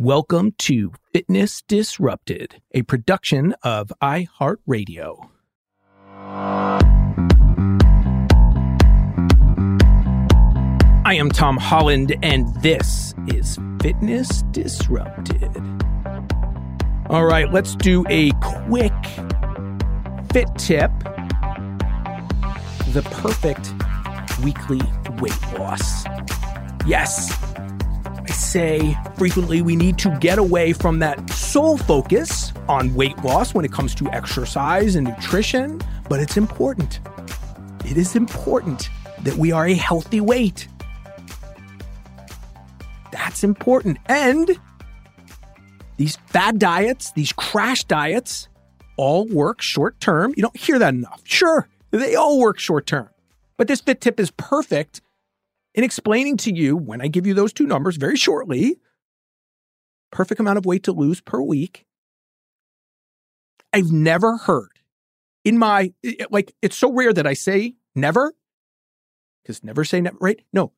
Welcome to Fitness Disrupted, a production of iHeartRadio. I am Tom Holland, and this is Fitness Disrupted. All right, let's do a quick fit tip the perfect weekly weight loss. Yes, I say frequently we need to get away from that sole focus on weight loss when it comes to exercise and nutrition, but it's important. It is important that we are a healthy weight. That's important. And these fad diets, these crash diets, all work short term. You don't hear that enough. Sure, they all work short term. But this fit tip is perfect in explaining to you when I give you those two numbers very shortly perfect amount of weight to lose per week. I've never heard in my, like, it's so rare that I say never, because never say never, right? No,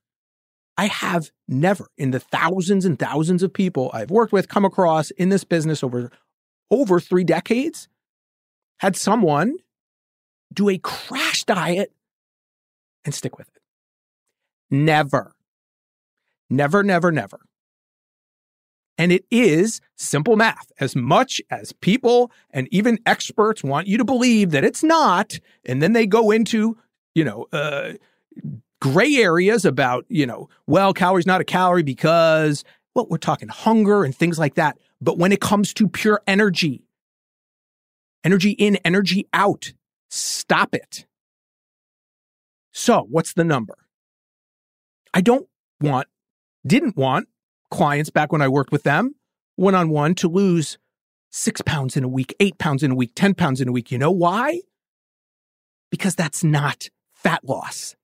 I have never, in the thousands and thousands of people I've worked with, come across in this business over over three decades, had someone do a crash diet and stick with it. Never. Never, never, never. And it is simple math. As much as people and even experts want you to believe that it's not, and then they go into, you know, uh, gray areas about, you know, well, calories not a calorie because, well, we're talking hunger and things like that. But when it comes to pure energy, energy in, energy out, stop it. So, what's the number? I don't want, didn't want clients back when I worked with them one on one to lose six pounds in a week, eight pounds in a week, 10 pounds in a week. You know why? Because that's not fat loss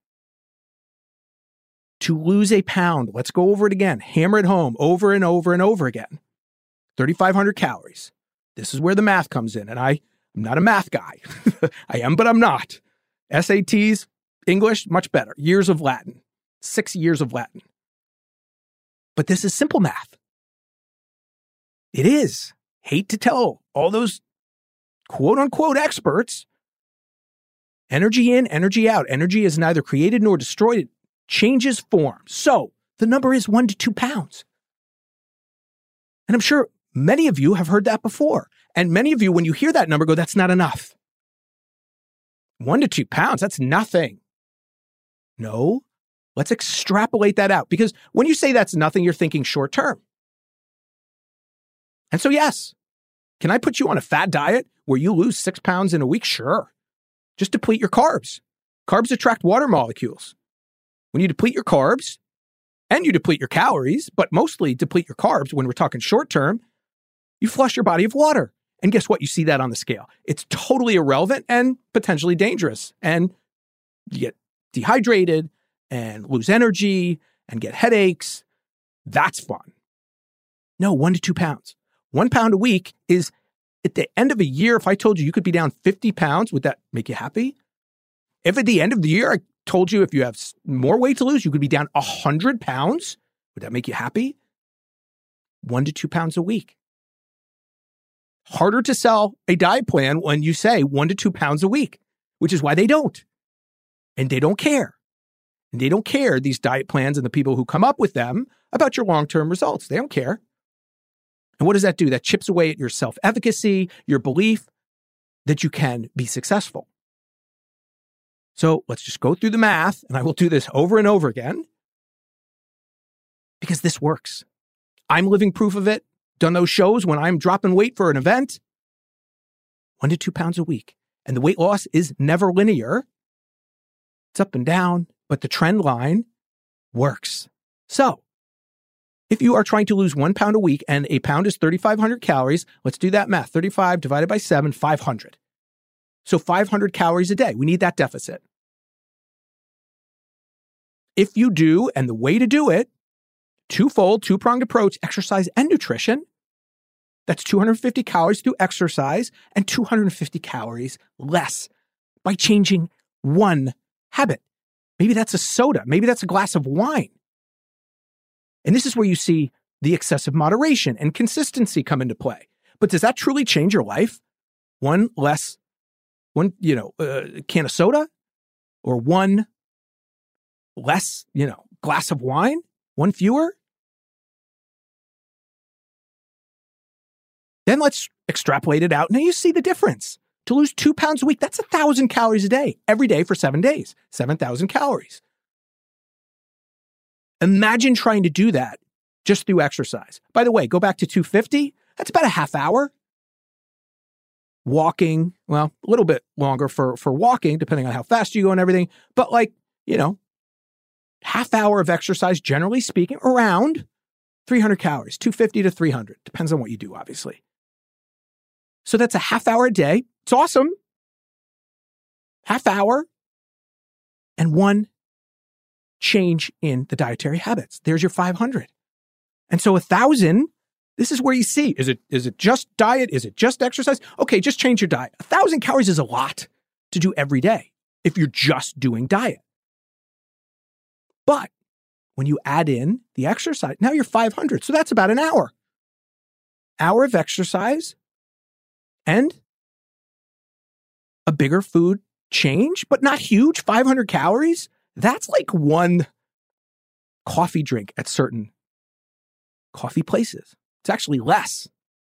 to lose a pound, let's go over it again, hammer it home over and over and over again 3,500 calories. This is where the math comes in. And I, I'm not a math guy. I am, but I'm not. SATs, English, much better. Years of Latin, six years of Latin. But this is simple math. It is. Hate to tell all those quote unquote experts energy in, energy out. Energy is neither created nor destroyed it changes form. So the number is one to two pounds. And I'm sure many of you have heard that before. And many of you, when you hear that number, go, that's not enough. One to two pounds, that's nothing. No, Let's extrapolate that out because when you say that's nothing, you're thinking short term. And so, yes, can I put you on a fad diet where you lose six pounds in a week? Sure. Just deplete your carbs. Carbs attract water molecules. When you deplete your carbs and you deplete your calories, but mostly deplete your carbs when we're talking short term, you flush your body of water. And guess what? You see that on the scale. It's totally irrelevant and potentially dangerous. And you get dehydrated and lose energy and get headaches. That's fun. No, one to two pounds. One pound a week is at the end of a year. If I told you you could be down 50 pounds, would that make you happy? If at the end of the year I told you if you have more weight to lose, you could be down 100 pounds, would that make you happy? One to two pounds a week. Harder to sell a diet plan when you say one to two pounds a week, which is why they don't. And they don't care. And they don't care, these diet plans and the people who come up with them, about your long term results. They don't care. And what does that do? That chips away at your self efficacy, your belief that you can be successful. So let's just go through the math, and I will do this over and over again because this works. I'm living proof of it. Done those shows when I'm dropping weight for an event. One to two pounds a week. And the weight loss is never linear, it's up and down, but the trend line works. So, if you are trying to lose one pound a week and a pound is 3,500 calories, let's do that math 35 divided by 7, 500. So 500 calories a day. We need that deficit. If you do, and the way to do it, twofold, two pronged approach, exercise and nutrition, that's 250 calories through exercise and 250 calories less by changing one habit. Maybe that's a soda. Maybe that's a glass of wine. And this is where you see the excessive moderation and consistency come into play. But does that truly change your life? One less, one, you know, uh, can of soda or one less, you know, glass of wine? One fewer? Then let's extrapolate it out. Now you see the difference. To lose two pounds a week, that's a thousand calories a day, every day for seven days, 7,000 calories. Imagine trying to do that just through exercise. By the way, go back to 250, that's about a half hour. Walking, well, a little bit longer for, for walking, depending on how fast you go and everything, but like, you know, half hour of exercise, generally speaking, around 300 calories, 250 to 300. Depends on what you do, obviously. So that's a half hour a day. It's awesome. Half hour and one change in the dietary habits. There's your 500. And so a thousand, this is where you see, is it, is it just diet? Is it just exercise? Okay, just change your diet. A thousand calories is a lot to do every day if you're just doing diet. But when you add in the exercise, now you're 500. So that's about an hour. Hour of exercise and a bigger food change, but not huge, 500 calories. That's like one coffee drink at certain coffee places. It's actually less.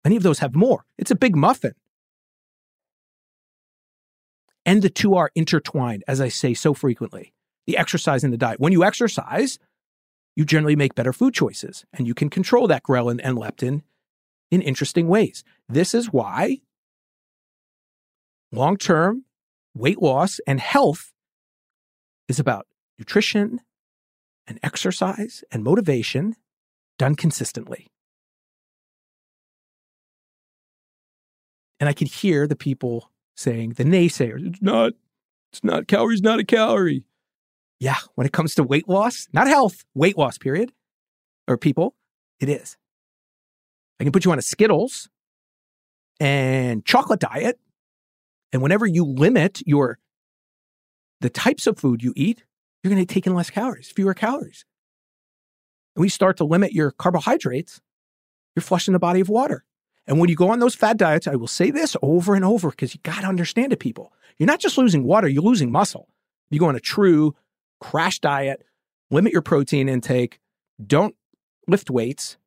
Many of those have more. It's a big muffin. And the two are intertwined, as I say so frequently the exercise and the diet. When you exercise, you generally make better food choices and you can control that ghrelin and leptin in interesting ways. This is why long term weight loss and health is about nutrition and exercise and motivation done consistently. And I could hear the people saying, the naysayers, it's not, it's not, calories not a calorie. Yeah, when it comes to weight loss, not health, weight loss, period, or people, it is. I can put you on a Skittles and chocolate diet. And whenever you limit your the types of food you eat, you're going to take in less calories, fewer calories. And we start to limit your carbohydrates, you're flushing the body of water. And when you go on those fad diets, I will say this over and over because you got to understand it, people. You're not just losing water, you're losing muscle. You go on a true crash diet, limit your protein intake, don't lift weights.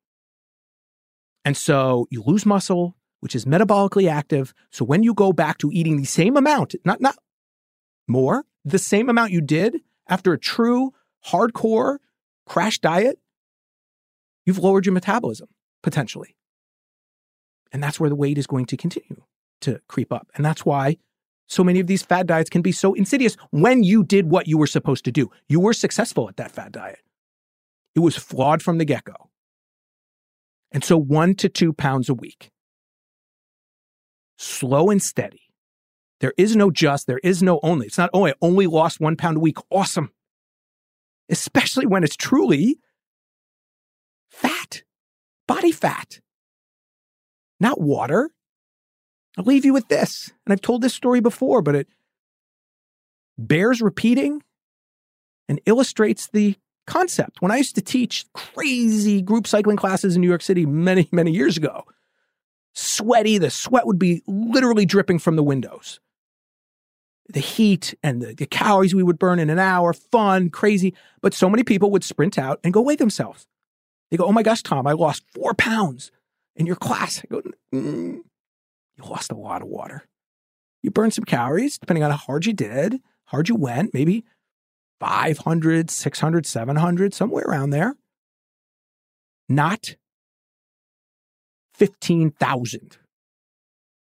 And so you lose muscle, which is metabolically active. So when you go back to eating the same amount, not not more, the same amount you did after a true hardcore crash diet, you've lowered your metabolism potentially. And that's where the weight is going to continue to creep up. And that's why so many of these fad diets can be so insidious when you did what you were supposed to do. You were successful at that fad diet. It was flawed from the get go. And so one to two pounds a week, slow and steady. There is no just, there is no only. It's not, oh, I only lost one pound a week. Awesome. Especially when it's truly fat, body fat, not water. I'll leave you with this. And I've told this story before, but it bears repeating and illustrates the concept. When I used to teach crazy group cycling classes in New York City many, many years ago, sweaty, the sweat would be literally dripping from the windows. The heat and the, the calories we would burn in an hour, fun, crazy. But so many people would sprint out and go weigh themselves. They go, Oh my gosh, Tom, I lost four pounds in your class. I go, mm, You lost a lot of water. You burned some calories, depending on how hard you did, hard you went, maybe 500, 600, 700, somewhere around there. Not 15,000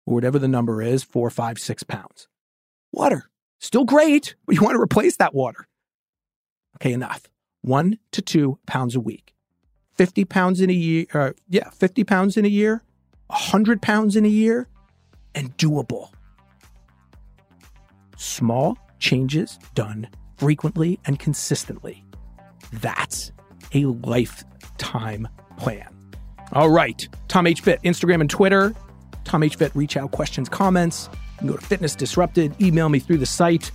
or whatever the number is, four, five, six pounds. Water, still great, but you want to replace that water. Okay, enough. One to two pounds a week. 50 pounds in a year, uh, yeah, 50 pounds in a year, 100 pounds in a year, and doable. Small changes done frequently and consistently. That's a lifetime plan. All right. Tom H. Fit, Instagram and Twitter. Tom H. Fit, reach out, questions, comments. You can go to Fitness Disrupted, email me through the site.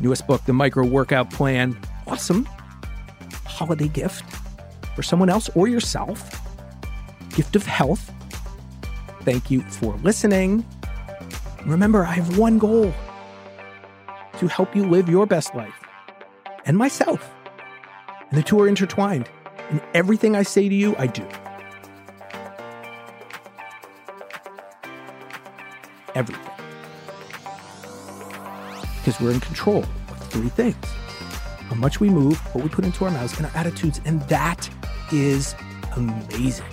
Newest book, The Micro Workout Plan. Awesome. Holiday gift for someone else or yourself. Gift of health. Thank you for listening. Remember, I have one goal to help you live your best life and myself. And the two are intertwined. And everything I say to you, I do. Everything. Because we're in control of three things how much we move, what we put into our mouths, and our attitudes. And that is amazing.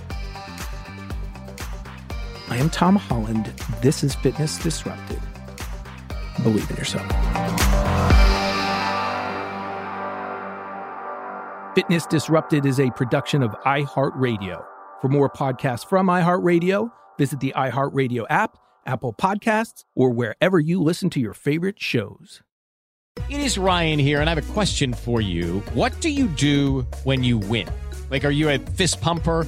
I am Tom Holland. This is Fitness Disrupted. Believe in yourself. Fitness Disrupted is a production of iHeartRadio. For more podcasts from iHeartRadio, visit the iHeartRadio app, Apple Podcasts, or wherever you listen to your favorite shows. It is Ryan here, and I have a question for you. What do you do when you win? Like, are you a fist pumper?